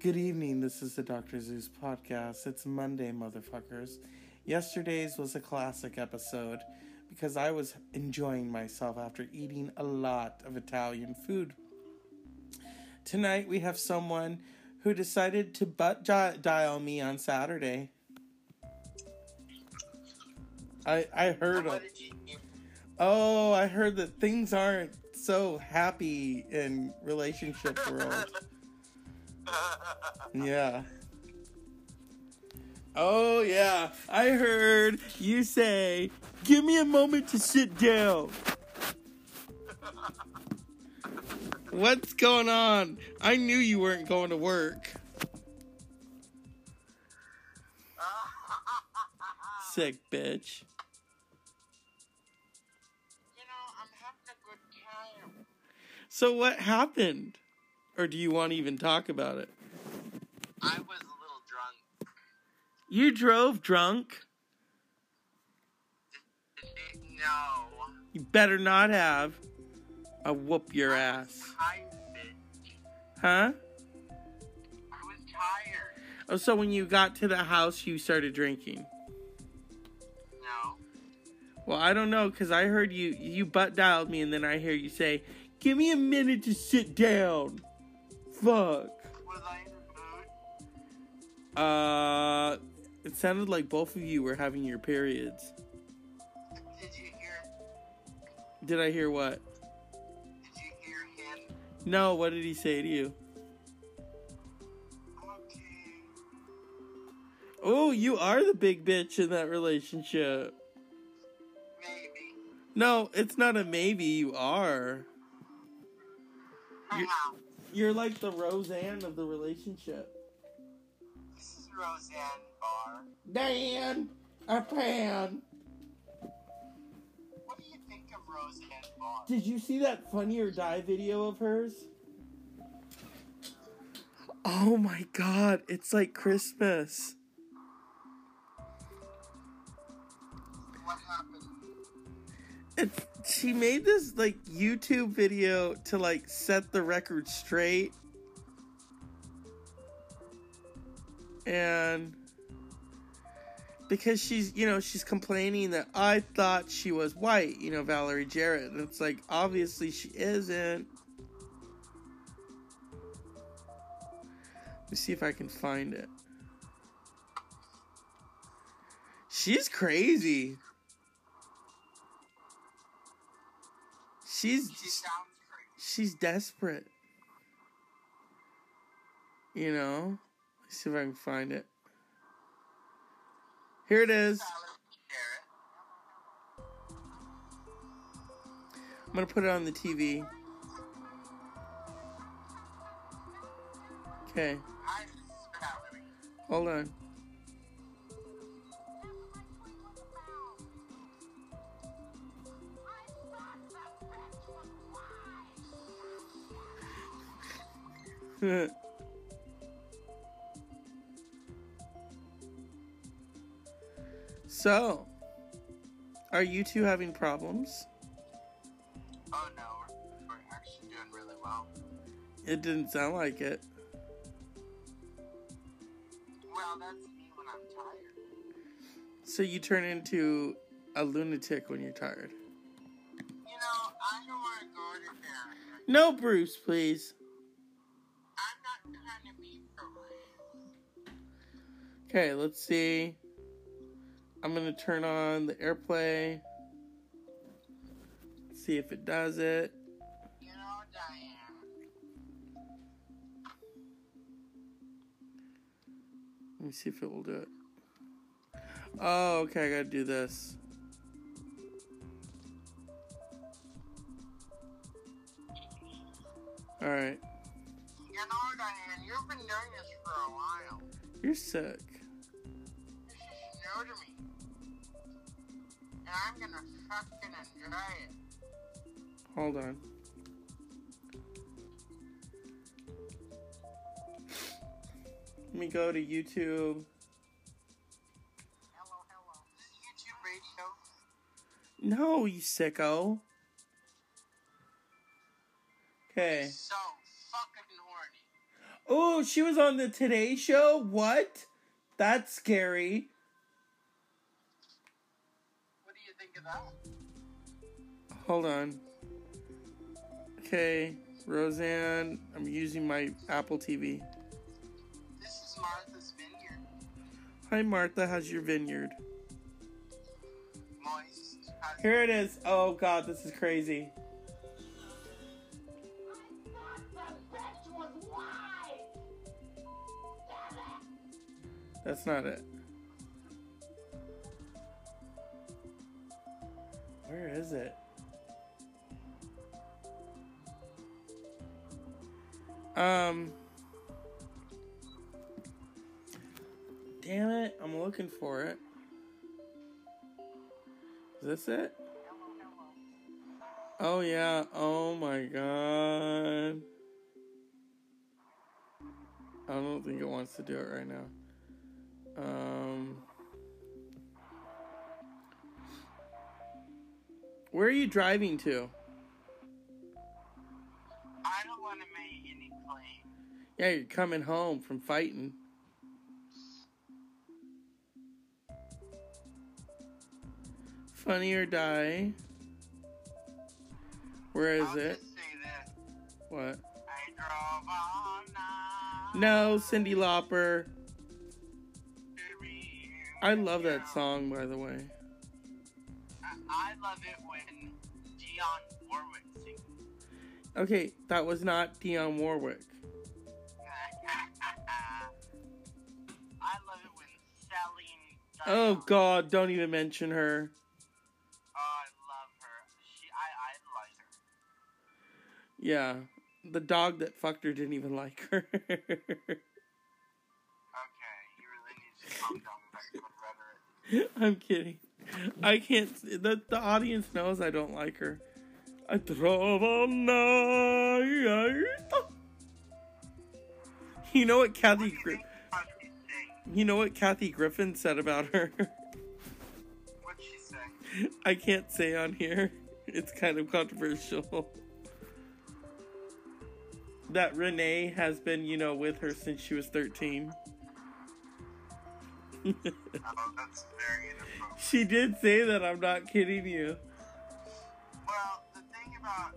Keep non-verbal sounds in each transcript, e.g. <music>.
Good evening. This is the Dr. Zeus podcast. It's Monday, motherfuckers. Yesterday's was a classic episode because I was enjoying myself after eating a lot of Italian food. Tonight we have someone who decided to butt dial me on Saturday. I I heard Oh, I heard that things aren't so happy in relationship world. <laughs> yeah. Oh, yeah. I heard you say, give me a moment to sit down. What's going on? I knew you weren't going to work. Sick bitch. You know, I'm having a good time. So what happened? Or do you want to even talk about it? I was a little drunk. You drove drunk? No. You better not have. I'll whoop your I ass. Tired, Huh? I was tired. Oh, so when you got to the house, you started drinking? No. Well, I don't know, because I heard you, you butt dialed me, and then I hear you say, Give me a minute to sit down. Fuck. Was I in the mood? Uh, it sounded like both of you were having your periods. Did you hear? Did I hear what? Did you hear him? No, what did he say to you? Okay. Oh, you are the big bitch in that relationship. Maybe. No, it's not a maybe, you are. You- How? You're like the Roseanne of the relationship. This is Roseanne Barr. Dan, a pan. What do you think of Roseanne Barr? Did you see that funny or die video of hers? Oh my god, it's like Christmas. What happened? It's she made this like YouTube video to like set the record straight. And because she's, you know, she's complaining that I thought she was white, you know, Valerie Jarrett. And it's like, obviously she isn't. Let me see if I can find it. She's crazy. She's She sounds crazy. she's desperate. You know? Let's see if I can find it. Here it is. I'm gonna put it on the TV. Okay, Hi, this is Valerie. hold on. <laughs> so, are you two having problems? Oh no, we're, we're actually doing really well. It didn't sound like it. Well, that's me when I'm tired. So you turn into a lunatic when you're tired. You know, I don't want to go to therapy. No, Bruce, please. Okay, let's see. I'm gonna turn on the airplay. See if it does it. You know, Diane. Let me see if it will do it. Oh, okay, I gotta do this. Alright, You know, Diane, you've been doing this for a while. you're sick. Me. And I'm gonna fucking enjoy it. Hold on. Let me go to YouTube. Hello, hello. This YouTube radio. No, you sicko. Okay. So fucking horny. Oh, she was on the Today Show? What? That's scary. Hold on. Okay, Roseanne, I'm using my Apple TV. This is Martha's Vineyard. Hi, Martha. How's your vineyard? Moist. How's Here it is. Oh, God, this is crazy. That's not it. Where is it? Um. Damn it, I'm looking for it. Is this it? Oh, yeah. Oh, my God. I don't think it wants to do it right now. Um. Where are you driving to? Yeah, you're coming home from fighting. Funny or die. Where is I'll it? Just say this. What? I drove all night. No, Cyndi Lauper. I love that song, by the way. I, love it when Warwick sings. Okay, that was not Dionne Warwick. Oh God, don't even mention her. Oh, I love her. She, I idolize her. Yeah, the dog that fucked her didn't even like her. Okay, you really need to calm down with that rhetoric. <laughs> I'm kidding. I can't. The the audience knows I don't like her. I drove all night. You know what Kathy? You know what Kathy Griffin said about her? <laughs> What'd she say? I can't say on here. It's kind of controversial. That Renee has been, you know, with her since she was 13. Oh, that's very inappropriate. she did say that, I'm not kidding you. Well, the thing about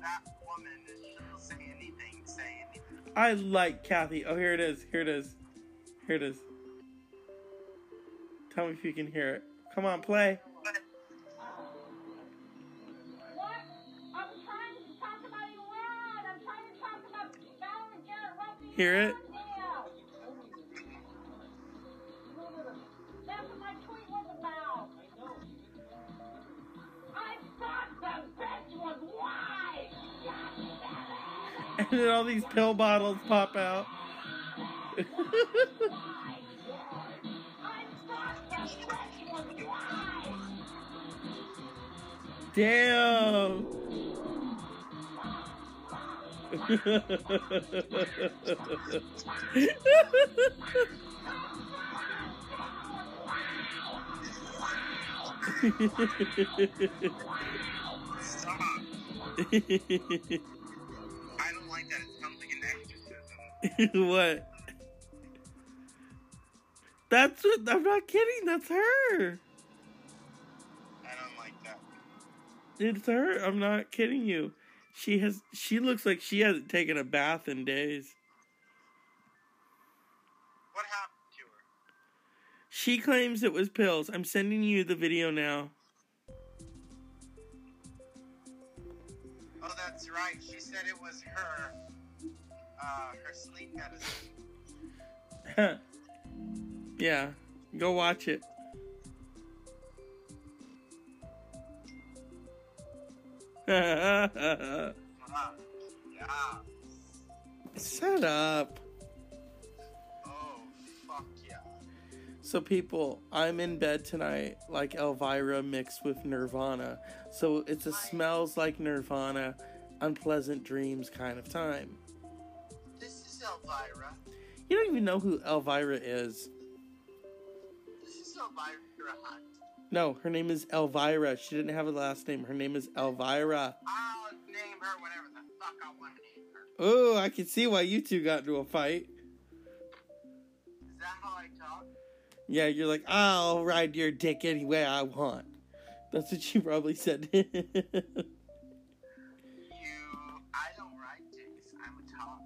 that woman is she'll say anything, say anything. I like Kathy. Oh, here it is. Here it is. Here it is. Tell me if you can hear it. Come on, play. Hear it? That's what my tweet was about. I thought the bitch was white. And then all these pill bottles pop out. Damn. stop. <laughs> I don't like that. It sounds like an exorcism. what? That's what I'm not kidding. That's her. I don't like that. It's her. I'm not kidding you. She has. She looks like she hasn't taken a bath in days. What happened to her? She claims it was pills. I'm sending you the video now. Oh, that's right. She said it was her, uh, her sleep medicine. <laughs> yeah, go watch it. Yeah. Shut up. Oh, fuck yeah. So, people, I'm in bed tonight like Elvira mixed with Nirvana. So, it's a smells like Nirvana, unpleasant dreams kind of time. This is Elvira. You don't even know who Elvira is. No, her name is Elvira. She didn't have a last name. Her name is Elvira. I'll name her whatever the fuck I want to name her. Oh, I can see why you two got into a fight. Is that how I talk? Yeah, you're like, I'll ride your dick any way I want. That's what you probably said. <laughs> You, I don't ride dicks. I'm a top.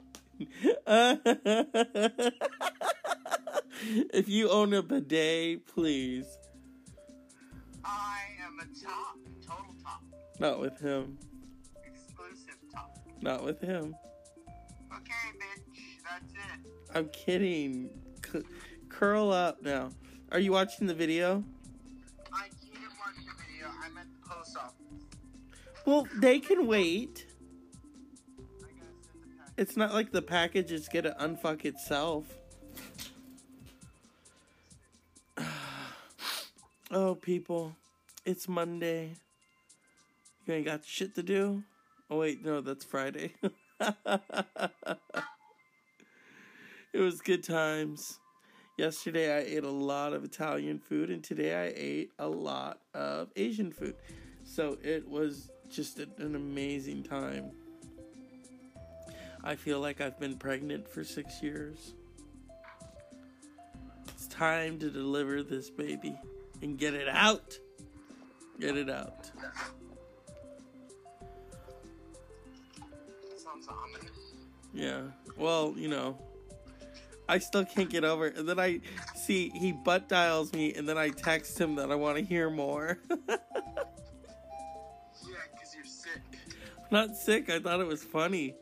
<laughs> if you own a bidet, please. I am a top. Total top. Not with him. Exclusive top. Not with him. Okay, bitch. That's it. I'm kidding. C- curl up now. Are you watching the video? I can't watch the video. I'm at the post office. Well, they can wait. I gotta send the. It's not like the package is gonna unfuck itself. <sighs> oh, people. It's Monday. You ain't got shit to do? Oh, wait, no, that's Friday. <laughs> it was good times. Yesterday I ate a lot of Italian food, and today I ate a lot of Asian food. So it was just an amazing time. I feel like I've been pregnant for six years. It's time to deliver this baby and get it out. Get it out. Yeah. Well, you know, I still can't get over it. And then I see he butt dials me, and then I text him that I want to hear more. <laughs> Yeah, because you're sick. Not sick. I thought it was funny.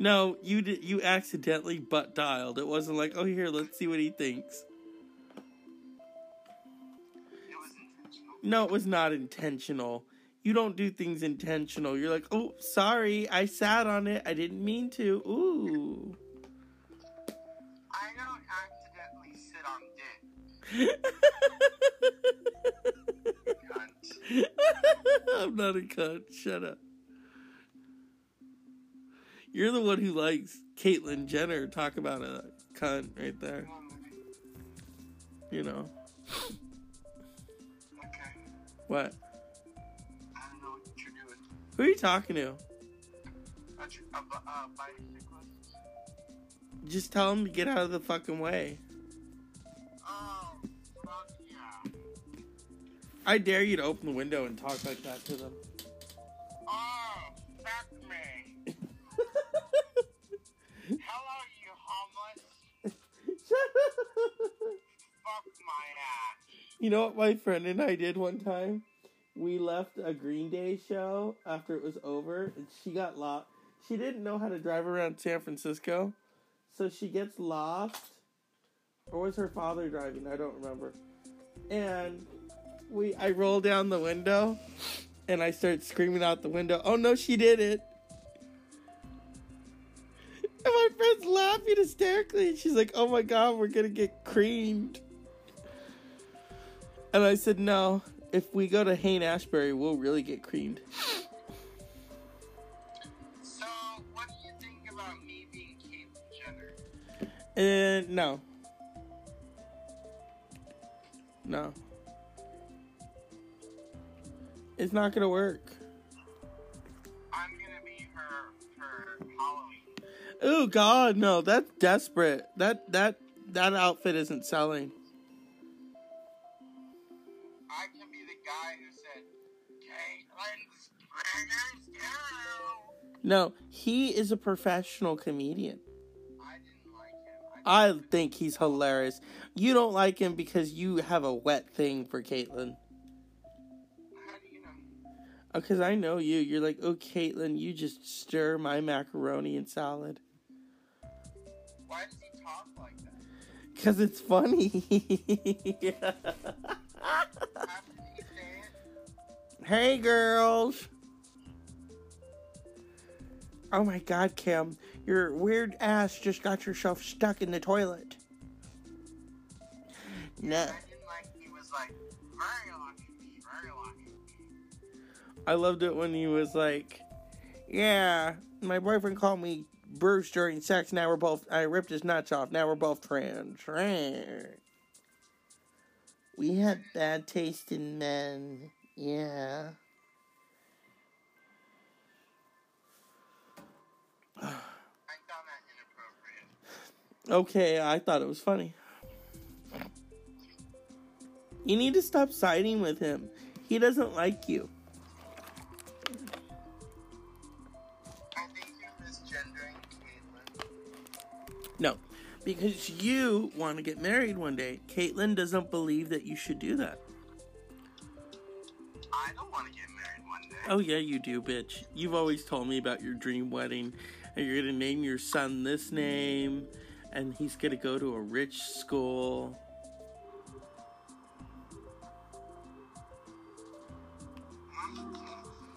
No, you did. You accidentally butt dialed. It wasn't like, oh, here, let's see what he thinks. It was intentional. No, it was not intentional. You don't do things intentional. You're like, oh, sorry, I sat on it. I didn't mean to. Ooh. I don't accidentally sit on dick. <laughs> I'm not a cunt. Shut up. You're the one who likes Caitlyn Jenner. Talk about a cunt right there. You know. Okay. What? I don't know what you're doing. Who are you talking to? A, tr- a, bu- a bicyclist? Just tell him to get out of the fucking way. Oh, fuck yeah. I dare you to open the window and talk like that to them. You know what my friend and I did one time? We left a Green Day show after it was over, and she got lost. She didn't know how to drive around San Francisco, so she gets lost. Or was her father driving? I don't remember. And we, I roll down the window, and I start screaming out the window. Oh no, she did it! And my friend's laughing hysterically. She's like, "Oh my god, we're gonna get creamed." And I said, no, if we go to Haight-Ashbury, we'll really get creamed. So, what do you think about me being Caitlyn Jenner? And no. No. It's not gonna work. I'm gonna be her for Halloween. Oh god, no, that's desperate. That that that outfit isn't selling. No, he is a professional comedian. I didn't like him. I, I think he's hilarious. You don't like him because you have a wet thing for Caitlyn. how do you know? Oh, because I know you. You're like, oh, Caitlyn, you just stir my macaroni and salad. Why does he talk like that? Because it's funny. <laughs> How did he say hey, girls. Oh my god, Kim. Your weird ass just got yourself stuck in the toilet. No. I like he was like, very lucky, very lucky. I loved it when he was like, Yeah, my boyfriend called me Bruce during sex. Now we're both, I ripped his nuts off. Now we're both trans. We had bad taste in men. Yeah. Okay, I thought it was funny. You need to stop siding with him. He doesn't like you. I think you're misgendering Caitlyn. No, because you want to get married one day. Caitlyn doesn't believe that you should do that. I don't want to get married one day. Oh, yeah, you do, bitch. You've always told me about your dream wedding, and you're to name your son this name, and he's to go to a rich school.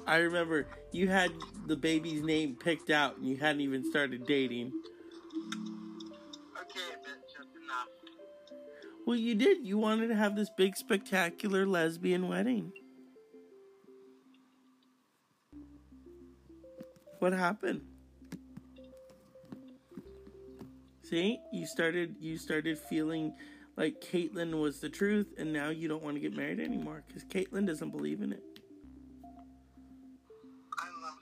I remember you had the baby's name picked out, and you hadn't even started dating. Okay, that's enough. Well, you did. You wanted to have this big, spectacular lesbian wedding. What happened? See, you started you started feeling like Caitlyn was the truth, and now you don't want to get married anymore because Caitlyn doesn't believe in it. I love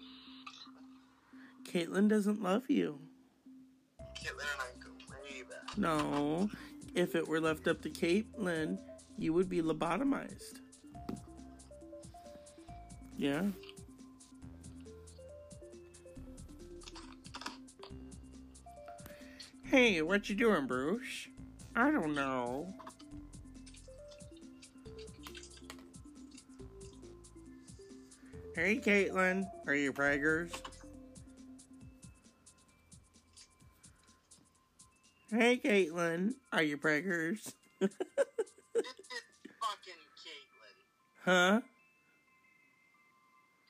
Caitlyn doesn't love you. Caitlyn and I go way back. No, if it were left up to Caitlyn, you would be lobotomized. Yeah. Hey, what you doing, Bruce? I don't know. Hey, Caitlyn, are you preggers? Hey, Caitlyn, are you preggers? This <laughs> is fucking Caitlyn. huh?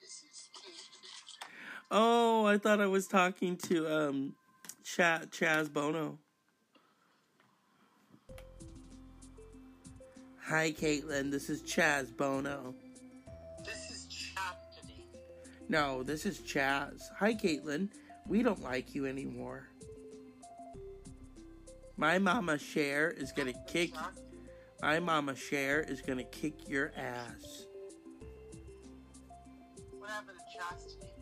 This is Caitlyn. Oh, I thought I was talking to um, Cha- Chaz Bono. Hi, Caitlyn. This is Chaz Bono. This is Chastity. No, this is Chaz. Hi, Caitlyn. We don't like you anymore. My mama Cher is gonna kick. My mama Cher is gonna kick your ass. What happened to Chastity?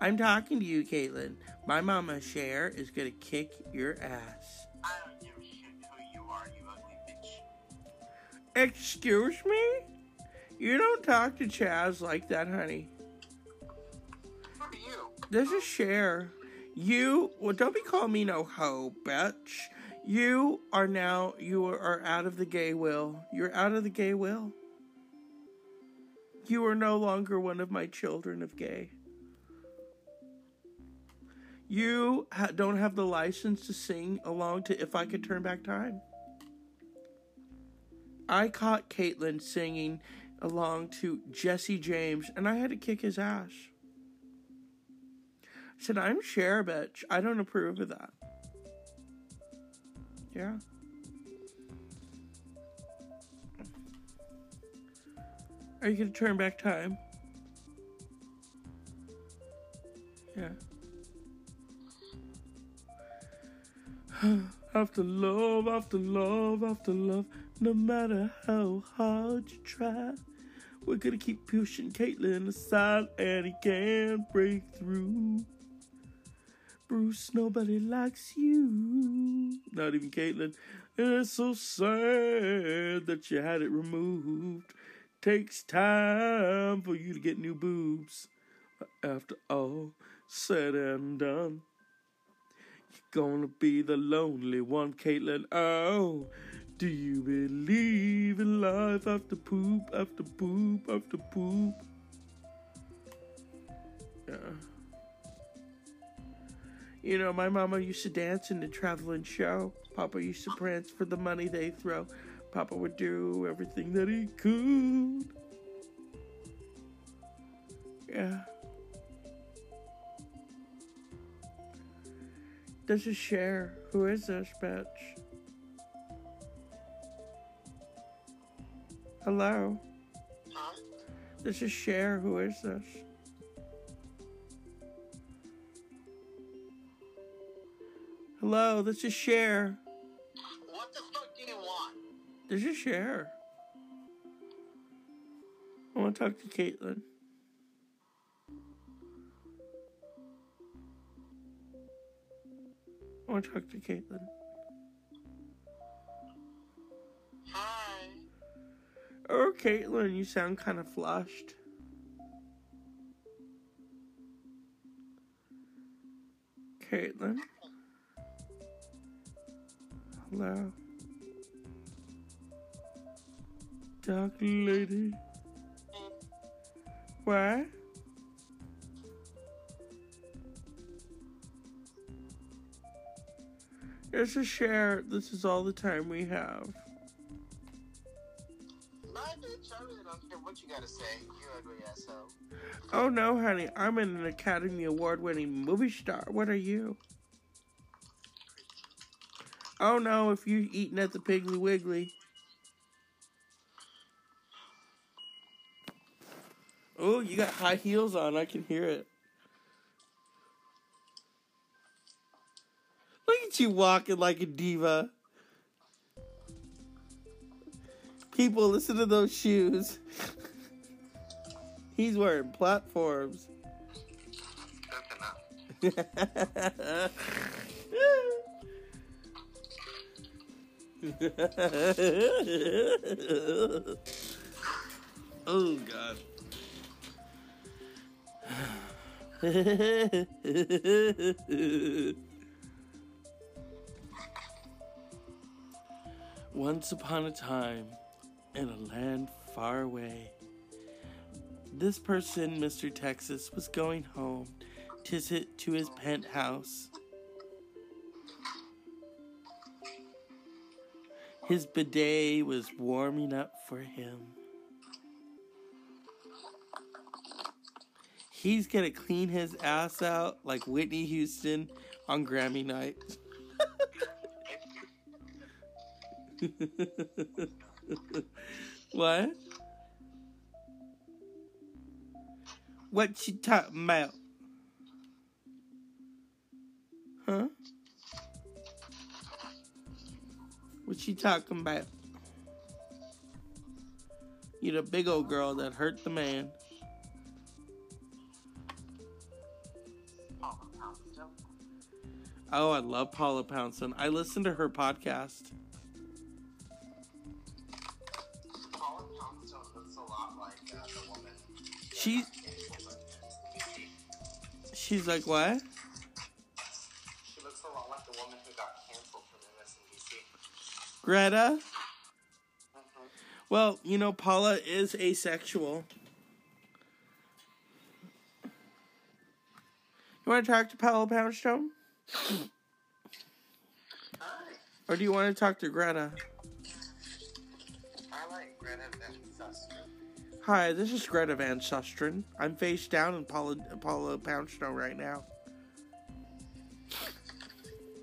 I'm talking to you, Caitlyn. My mama Cher is gonna kick your ass. I don't give a shit who you are, you ugly bitch. Excuse me? You don't talk to Chaz like that, honey. Who are you? This is Cher. You, well, don't be calling me no hoe, bitch. You are now, you are out of the gay will. You're out of the gay will. You are no longer one of my children of gay. You don't have the license to sing along to If I Could Turn Back Time. I caught Caitlyn singing along to Jesse James, and I had to kick his ass. I said, I'm Cher, bitch. I don't approve of that. Yeah. Are you going to turn back time? Yeah. <sighs> after love, after love, after love, no matter how hard you try, we're gonna keep pushing Caitlyn aside and he can't break through. Bruce, nobody likes you. Not even Caitlyn. And it's so sad that you had it removed. Takes time for you to get new boobs. After all said and done, gonna be the lonely one, Caitlyn. Oh, do you believe in life after poop, after poop, after poop? Yeah. You know, my mama used to dance in the traveling show. Papa used to prance for the money they throw. Papa would do everything that he could. Yeah. This is Cher. Who is this bitch? Hello? Huh? This is Cher. Who is this? Hello, this is Cher. What the fuck do you want? This is Cher. I want to talk to Caitlyn. I want to talk to Caitlyn. Hi. Oh, Caitlyn, you sound kind of flushed. Caitlyn? Hello? Dark lady? Mm. What? It's a share. This is all the time we have. My bitch, I really don't care what you gotta say, you ugly asshole. Oh no, honey, I'm an Academy Award winning movie star. What are you? Oh no, if you're eating at the Piggly Wiggly. Oh, you got high heels on. I can hear it. At you walking like a diva. People, listen to those shoes. He's wearing platforms. <laughs> Oh god. <laughs> Once upon a time, in a land far away, this person, Mr. Texas, was going home to sit to his penthouse. His bidet was warming up for him. He's gonna clean his ass out like Whitney Houston on Grammy night. <laughs> what? What you talking about? Huh? What you talking about? You the big old girl that hurt the man. Oh, I love Paula Poundstone. I listen to her podcast. She she's like what? She looks a lot like the woman who got canceled from MSNBC. Greta? Mm-hmm. Well, you know, Paula is asexual. You want to talk to Paula Poundstone? Hi. Or do you want to talk to Greta? I like Greta. Hi, this is Greta Van Susteren. I'm face down in Paula, Paula Poundstone right now.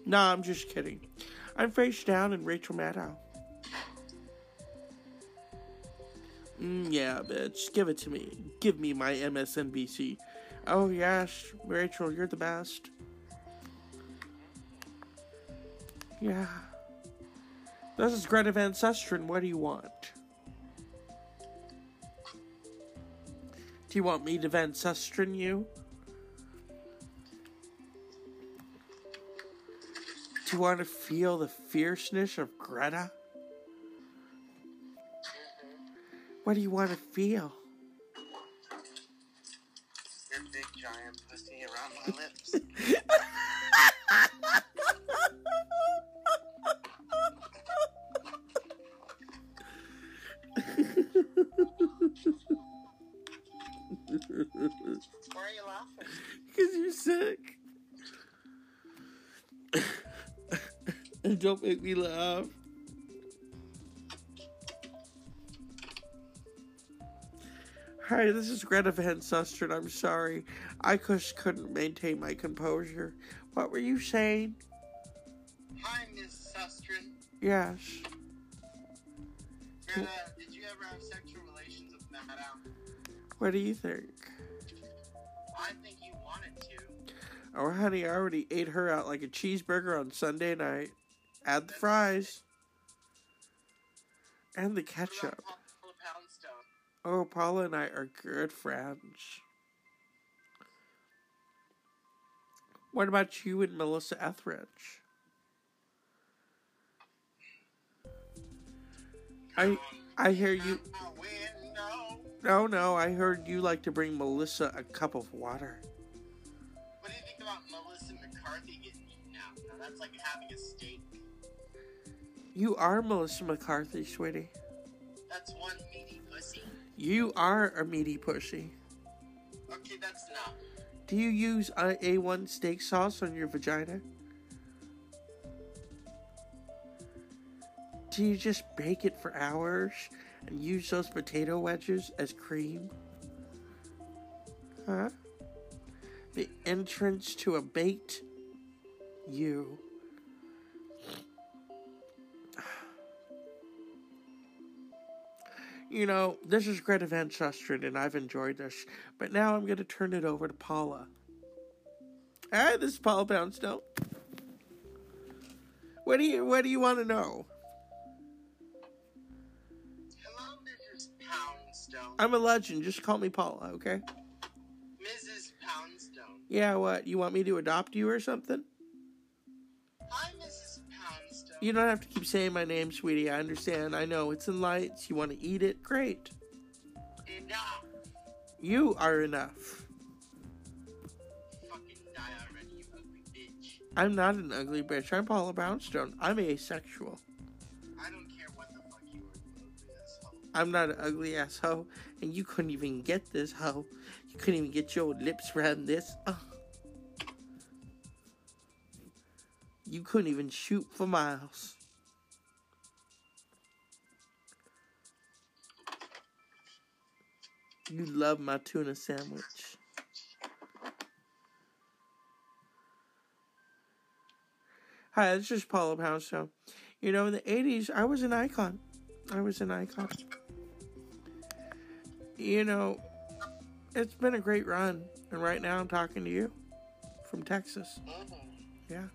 Nah, I'm just kidding. I'm face down in Rachel Maddow. Mm, yeah, bitch. Give it to me. Give me my MSNBC. Oh, yes, Rachel, you're the best. Yeah. This is Greta Van Susteren. What do you want? Do you want me to Van Susteren you? Do you want to feel the fierceness of Greta? What do you want to feel? Your big giant pussy around my lips. <laughs> Why are you laughing? Because you're sick. and Don't make me laugh. Hi, this is Greta Van Susteren. I'm sorry. I just couldn't maintain my composure. What were you saying? Hi, Miss Susteren. Yes. Greta, did you ever have sexual relations with Madame? What do you think? Oh, honey, I already ate her out like a cheeseburger on Sunday night. Add the fries. And the ketchup. about Paula Poundstone? Oh, Paula and I are good friends. What about you and Melissa Etheridge? I I hear you. No, no, I heard you like to bring Melissa a cup of water. McCarthy getting eaten out? Now that's like having a steak. You are Melissa McCarthy, sweetie. That's one meaty pussy. You are a meaty pussy. Okay, that's not. Do you use a A1 steak sauce on your vagina? Do you just bake it for hours and use those potato wedges as cream? Huh? The entrance to a baked you. You know, this is Greta Van Susteren, and I've enjoyed this. But now I'm going to turn it over to Paula. Hi, this is Paula Poundstone. What do you What do you want to know? Hello, Mrs. Poundstone. I'm a legend. Just call me Paula, okay? Mrs. Poundstone. Yeah. What? You want me to adopt you or something? Hi, Mrs. Poundstone. You don't have to keep saying my name, sweetie. I understand. I know it's in lights. You want to eat it? Great. Enough. You are enough. Fucking die already, you ugly bitch. I'm not an ugly bitch. I'm Paula Brownstone. I'm asexual. I don't care what the fuck you are, you asshole. I'm not an ugly ass hoe, and you couldn't even get this hoe. You couldn't even get your lips around this. Ugh. You couldn't even shoot for miles. You love my tuna sandwich. Hi, this is Paula Poundstone. You know, in the 80s, I was an icon. I was an icon. You know, it's been a great run. And right now I'm talking to you from Texas. Mm-hmm. Yeah.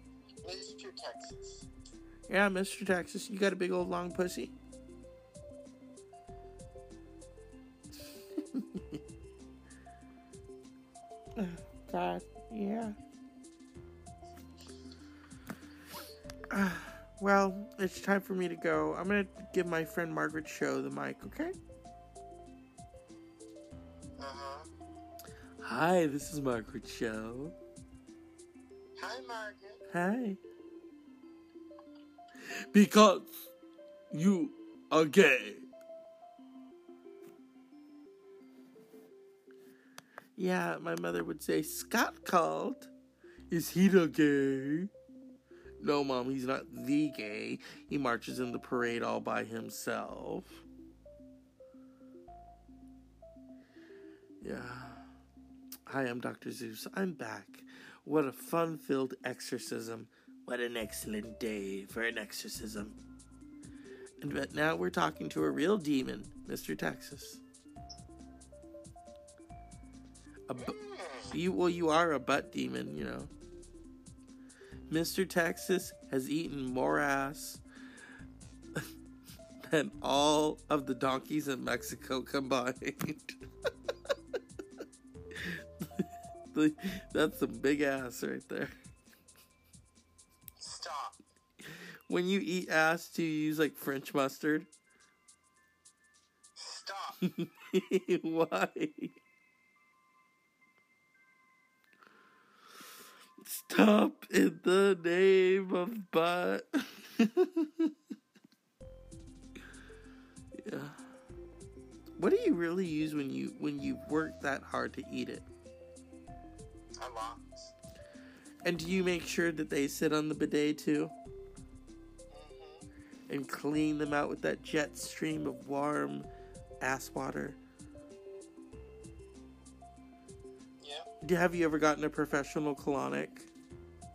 Mr. Texas. Yeah, Mr. Texas, you got a big old long pussy. <laughs> God, yeah. <sighs> well, it's time for me to go. I'm gonna give my friend Margaret Cho the mic, okay? Uh-huh. Hi, this is Margaret Cho. Hi, Margaret. Hi. Because you are gay. Yeah, my mother would say, Scott called. Is he the gay? No, Mom, he's not the gay. He marches in the parade all by himself. Yeah. Hi, I'm Dr. Zeus. I'm back. What a fun filled exorcism. What an excellent day for an exorcism. And but now we're talking to a real demon, Mr. Texas. A bu- you well, you are a butt demon, you know. Mr. Texas has eaten more ass <laughs> than all of the donkeys in Mexico combined. <laughs> <laughs> That's some big ass right there. Stop. When you eat ass, do you use like French mustard? Stop. <laughs> Why? Stop in the name of butt. <laughs> yeah. What do you really use when you when you work that hard to eat it? A lot. And do you make sure that they sit on the bidet too? Mm-hmm. and clean them out with that jet stream of warm ass water. Yeah. Have you ever gotten a professional colonic?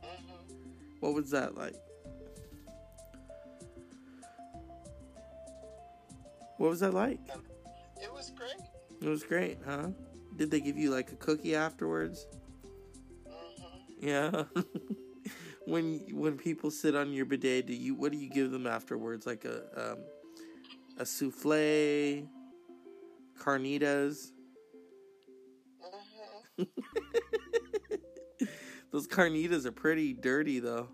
Mm-hmm. What was that like? What was that like? It was great. It was great, huh? Did they give you like a cookie afterwards? Mm-hmm. Yeah. <laughs> when when people sit on your bidet, do you what do you give them afterwards? Like a um, a souffle, carnitas. Mhm. <laughs> Those carnitas are pretty dirty, though.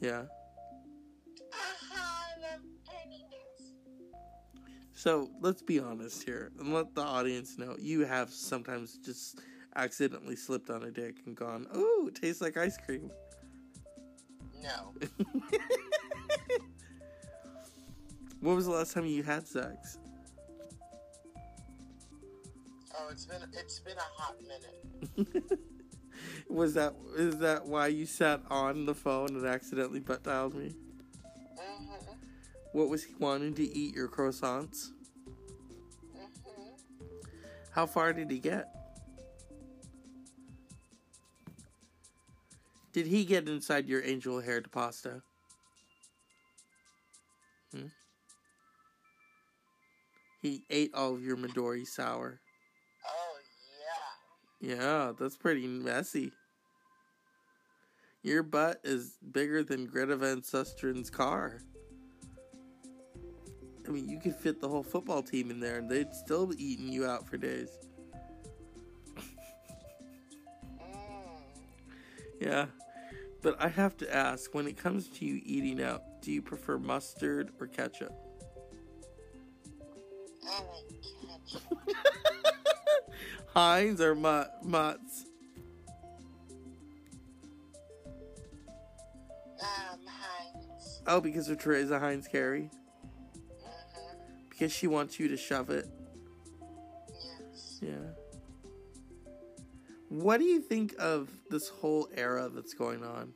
Yeah. Uh-huh, I love carnitas. So let's be honest here and let the audience know you have sometimes just accidentally slipped on a dick and gone, "Ooh, it tastes like ice cream." No. <laughs> when was the last time you had sex? Oh, it's been it's been a hot minute. <laughs> was that is that why you sat on the phone and accidentally butt dialed me? Mhm. What was he wanting to eat your croissants? Mhm. How far did he get? Did he get inside your angel haired pasta? Hmm? He ate all of your Midori sour. Oh yeah. Yeah, that's pretty messy. Your butt is bigger than Greta Van Susteren's car. I mean, you could fit the whole football team in there and they'd still be eating you out for days. Yeah. But I have to ask when it comes to you eating out, do you prefer mustard or ketchup? I like ketchup. <laughs> Heinz or Mut- Mutts? Um, Heinz. Oh, because of Teresa Heinz Kerry? Mhm. Because she wants you to shove it? Yes. Yeah. What do you think of this whole era that's going on?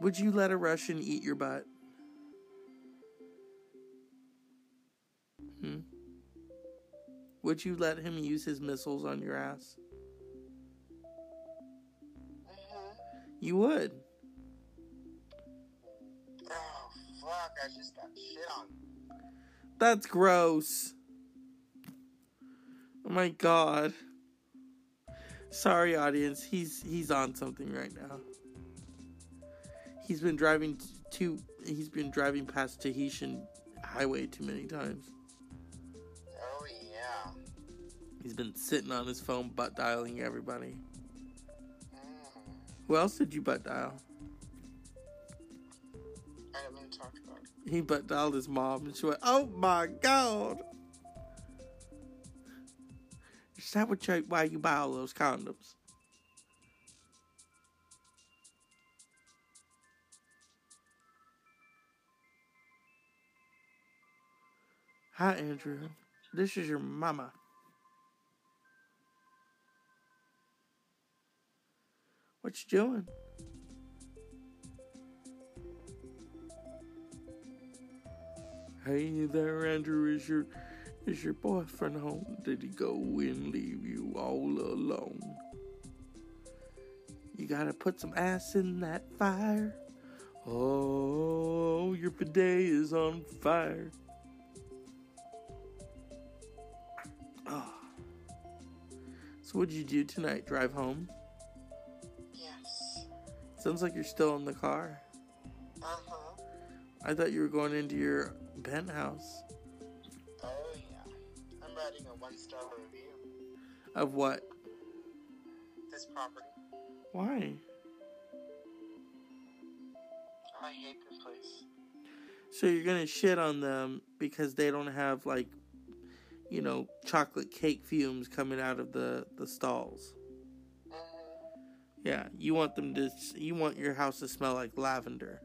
Would you let a Russian eat your butt? Hmm? Would you let him use his missiles on your ass? Mhm. You would. Oh fuck! I just got shit on. That's gross. Oh my god. Sorry audience, he's he's on something right now. He's been driving t- too he's been driving past Tahitian highway too many times. Oh yeah. He's been sitting on his phone butt dialing everybody. Mm. Who else did you butt dial? I to talk about it. He butt dialed his mom and she went, Oh my god. That what you, why you buy all those condoms? Hi, Andrew. This is your mama. What you doing? Hey there, Andrew. Is your is your boyfriend home? Did he go and leave you all alone? You gotta put some ass in that fire. Oh, your bidet is on fire. Oh. So what'd you do tonight? Drive home? Yes. Sounds like you're still in the car. Uh huh. I thought you were going into your penthouse. Yeah. I'm writing a one-star review. Of what? This property. Why? I hate this place. So you're gonna shit on them because they don't have like, you know, chocolate cake fumes coming out of the the stalls. Mhm. Yeah, you want them to. You want your house to smell like lavender.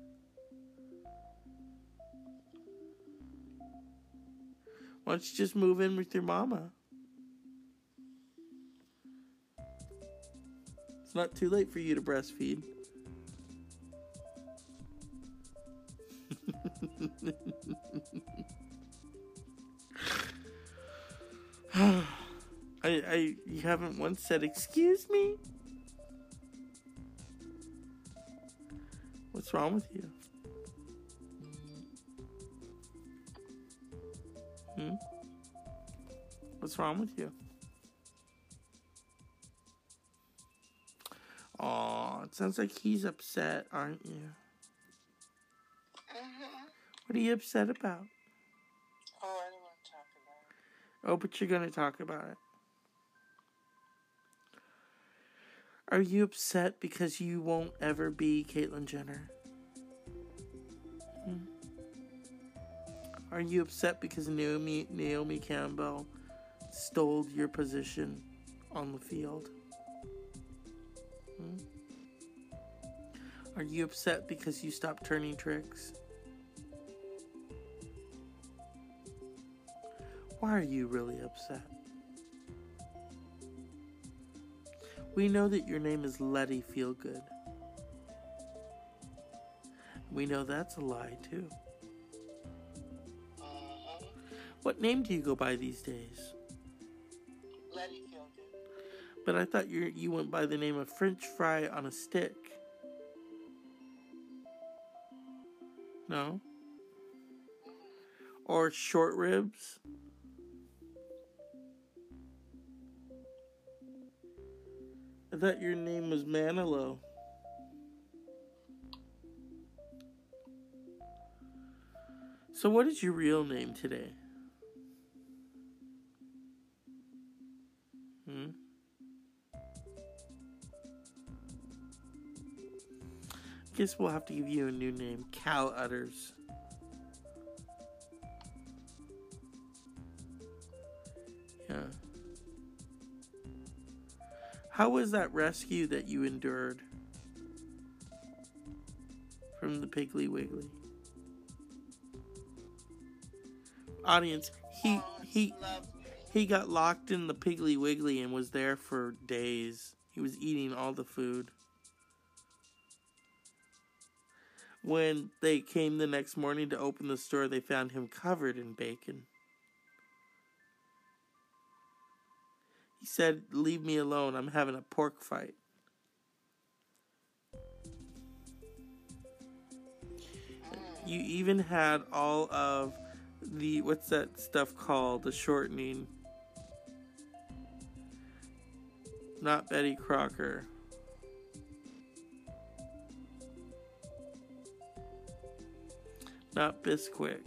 Why don't you just move in with your mama? It's not too late for you to breastfeed. <laughs> I, I, you haven't once said, "Excuse me." What's wrong with you? Hmm? What's wrong with you? Aw, it sounds like he's upset, aren't you? Mhm. What are you upset about? Oh, I don't want to talk about it. Oh, but you're going to talk about it. Are you upset because you won't ever be Caitlyn Jenner? Are you upset because Naomi Naomi Campbell stole your position on the field? Hmm? Are you upset because you stopped turning tricks? Why are you really upset? We know that your name is Letty Feelgood. We know that's a lie, too. What name do you go by these days? Letty good. But I thought you you went by the name of French fry on a stick. No? Mm-hmm. Or short ribs? I thought your name was Manilow. So what is your real name today? Guess we'll have to give you a new name, Cal Utters. Yeah. How was that rescue that you endured from the Piggly Wiggly? Audience, he Oh, he he got locked in the Piggly Wiggly and was there for days. He was eating all the food. When they came the next morning to open the store, they found him covered in bacon. He said, Leave me alone. I'm having a pork fight. You even had all of the, what's that stuff called? The shortening. Not Betty Crocker. Not Bisquick.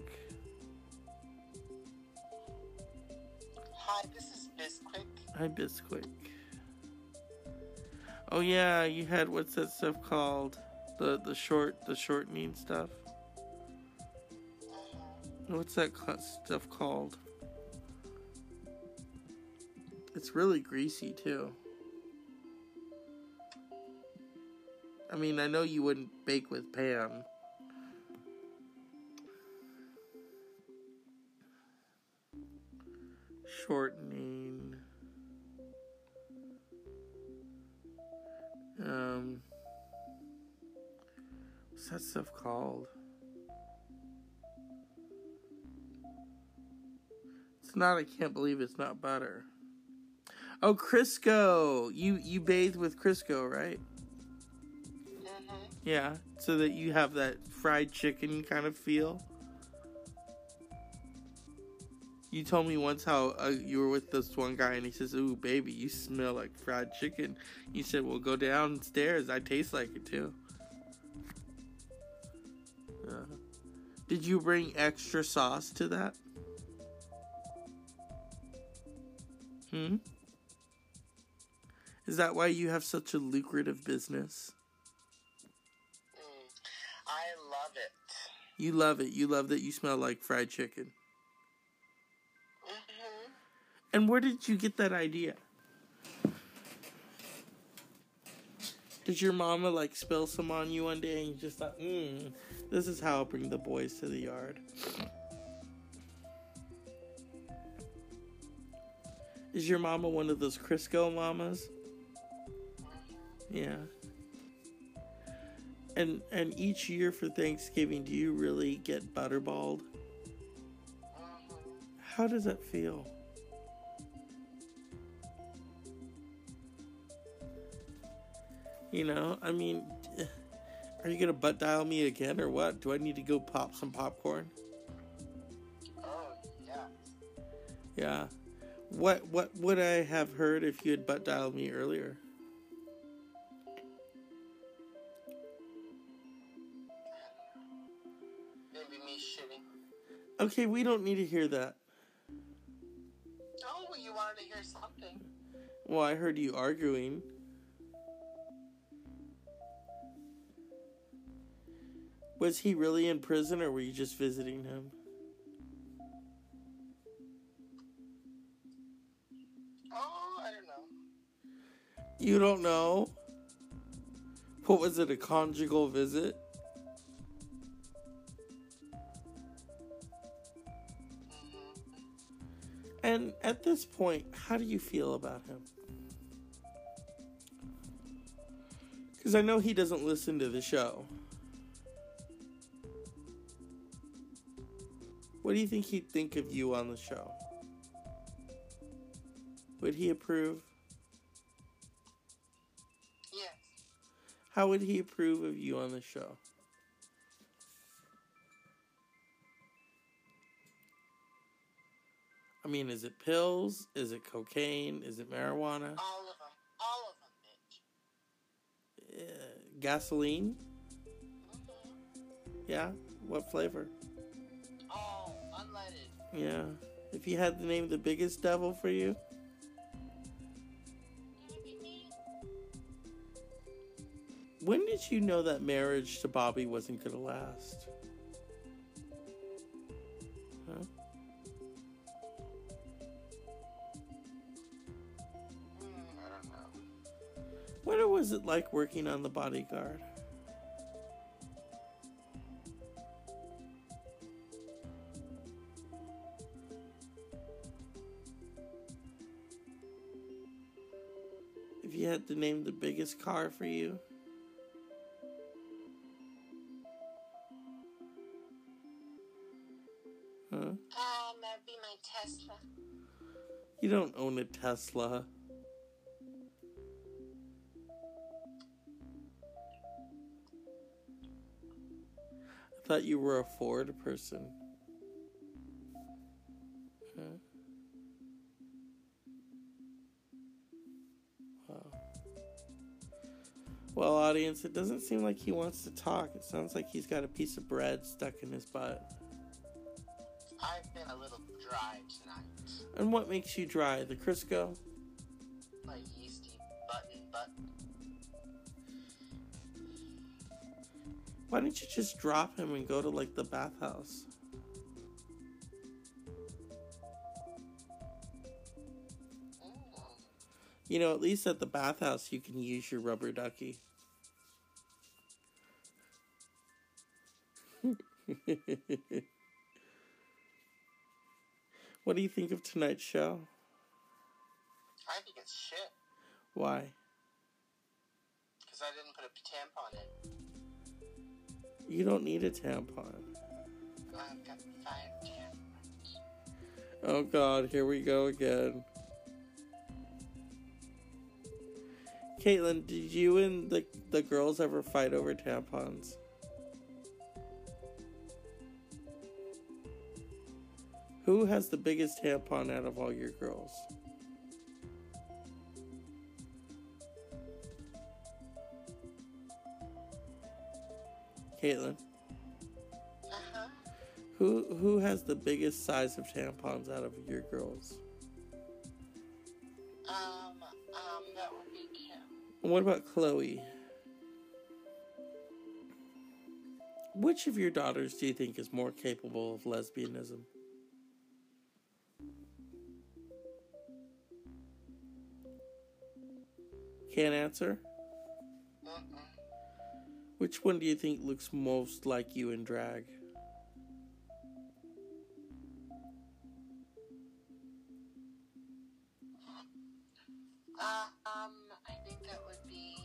Hi, this is Bisquick. Hi, Bisquick. Oh yeah, you had what's that stuff called? The the short the shortening stuff. Mm-hmm. What's that stuff called? It's really greasy too. I mean, I know you wouldn't bake with Pam. Shortening. Um, what's that stuff called? It's not. I can't believe it's not butter. Oh, Crisco. You you bathe with Crisco, right? Mm-hmm. Yeah, so that you have that fried chicken kind of feel. You told me once how uh, you were with this one guy and he says, "Ooh, baby, you smell like fried chicken." You said, "Well, go downstairs. I taste like it too." Uh, did you bring extra sauce to that? Hmm. Is that why you have such a lucrative business? Mm. I love it. You love it. You love that you smell like fried chicken. And where did you get that idea? Did your mama like spill some on you one day and you just thought, hmm, this is how I'll bring the boys to the yard? Is your mama one of those Crisco mamas? Yeah. And and each year for Thanksgiving, do you really get butterballed? How does that feel? You know, I mean, are you gonna butt dial me again or what? Do I need to go pop some popcorn? Oh, yeah. Yeah. What what would I have heard if you had butt dialed me earlier? Maybe me shitting Okay, we don't need to hear that. Oh, you wanted to hear something. Well, I heard you arguing. Was he really in prison or were you just visiting him? Oh, I don't know. You don't know? What was it, a conjugal visit? hmm And at this point, how do you feel about him? Because I know he doesn't listen to the show. What do you think he'd think of you on the show? Would he approve? Yes. How would he approve of you on the show? I mean, is it pills? Is it cocaine? Is it marijuana? All of them. All of them, bitch. Uh, gasoline? hmm Yeah. What flavor? Yeah. If you had to name the biggest devil for you, when did you know that marriage to Bobby wasn't going to last? Huh? Mm, I don't know. What was it like working on The Bodyguard? To name the biggest car for you, huh? Um, that'd be my Tesla. You don't own a Tesla. I thought you were a Ford person. Well, audience, it doesn't seem like he wants to talk. It sounds like he's got a piece of bread stuck in his butt. I've been a little dry tonight. And what makes you dry? The Crisco? My yeasty button butt. Why don't you just drop him and go to like the bathhouse? You know, at least at the bathhouse you can use your rubber ducky. <laughs> what do you think of tonight's show? I think it's shit. Why? Because I didn't put a tampon in. You don't need a tampon. I've got five tampons. Oh god, here we go again. Caitlyn, did you and the the girls ever fight over tampons? Who has the biggest tampon out of all your girls? Caitlyn, Uh-huh. who who has the biggest size of tampons out of your girls? Um, um, that would be Kim. What about Chloe? Which of your daughters do you think is more capable of lesbianism? Can't answer? Mm-mm. Which one do you think looks most like you in drag? Uh, um, I think that would be,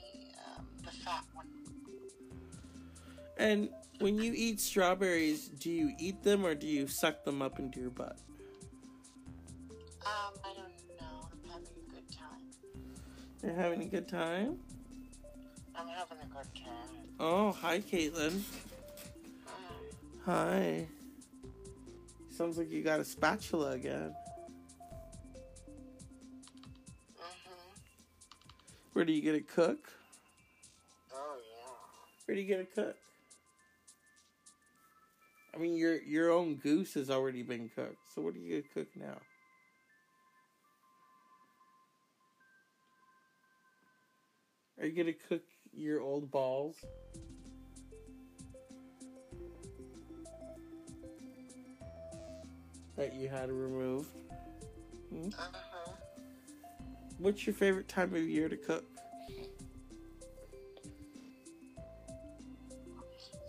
um, the fat one. And when you eat strawberries, do you eat them or do you suck them up into your butt? You're having a good time? I'm having a good time. Oh, hi, Caitlyn. Mm. Hi. Sounds like you got a spatula again. Mm-hmm. Where do you get it cook? Oh, yeah. Where do you get it cook? I I mean, your your own goose has already been cooked. So what are you gonna cook now? Are you gonna cook your old balls? That you had removed. Uh-huh. What's your favorite time of year to cook?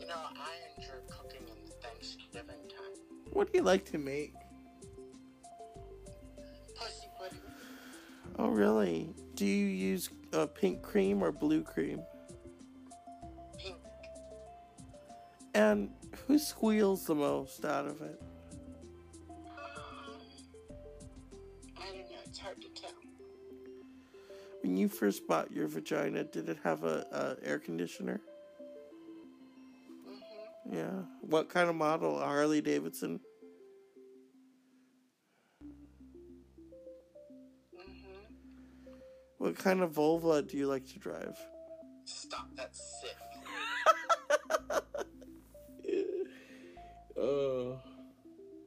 You know, I enjoy cooking in the Thanksgiving time. What do you like to make? Pussy pudding. Oh, really? Do you use uh, pink cream or blue cream? Pink. And who squeals the most out of it? Um, I don't know. It's hard to tell. When you first bought your vagina, did it have a, a air conditioner? Mm-hmm. Yeah. What kind of model? A Harley Davidson? What kind of Volvo do you like to drive? Stop. that sick. Oh.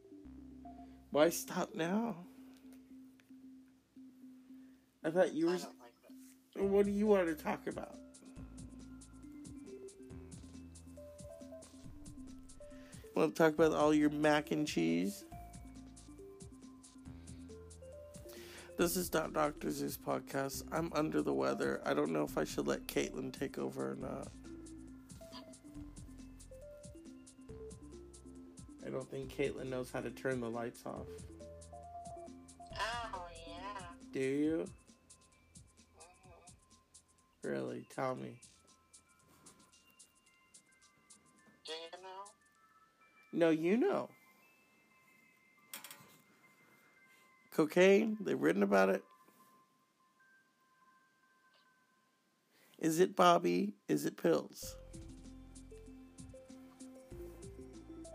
<laughs> Why stop now? I thought you were. like. What do you want to talk about? Want to talk about all your mac and cheese? This is not Dr. Seuss podcast. I'm under the weather. I don't know if I should let Caitlyn take over or not. I don't think Caitlyn knows how to turn the lights off. Oh, yeah. Do you? Mm-hmm. Really? Tell me. Do you know? No, you know. Cocaine, they've written about it. Is it Bobby? Is it pills?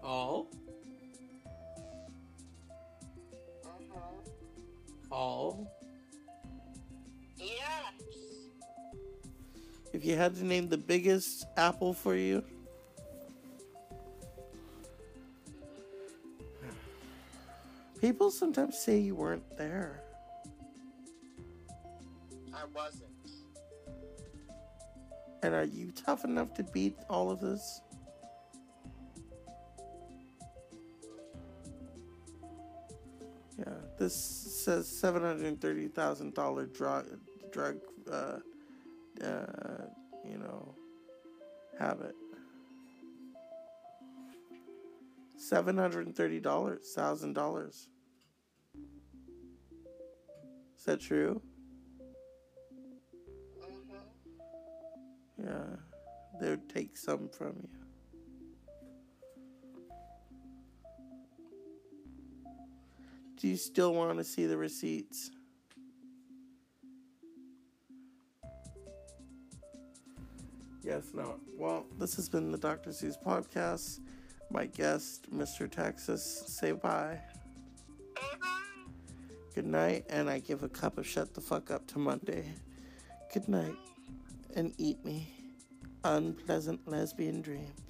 All? Mm-hmm. All? Yes. If you had to name the biggest apple for you, people sometimes say you weren't there. I wasn't. And are you tough enough to beat all of this? Yeah, this says seven hundred thirty thousand dollar drug drug uh, uh, you know habit. Seven hundred and thirty dollars, thousand dollars. Is that true? Mm-hmm. Yeah, they would take some from you. Do you still want to see the receipts? Yes, no. Well, this has been the Dr. Seuss podcast. My guest, Mr. Texas, say bye. Good night, and I give a cup of shut the fuck up to Monday. Good night, and eat me. Unpleasant lesbian dreams.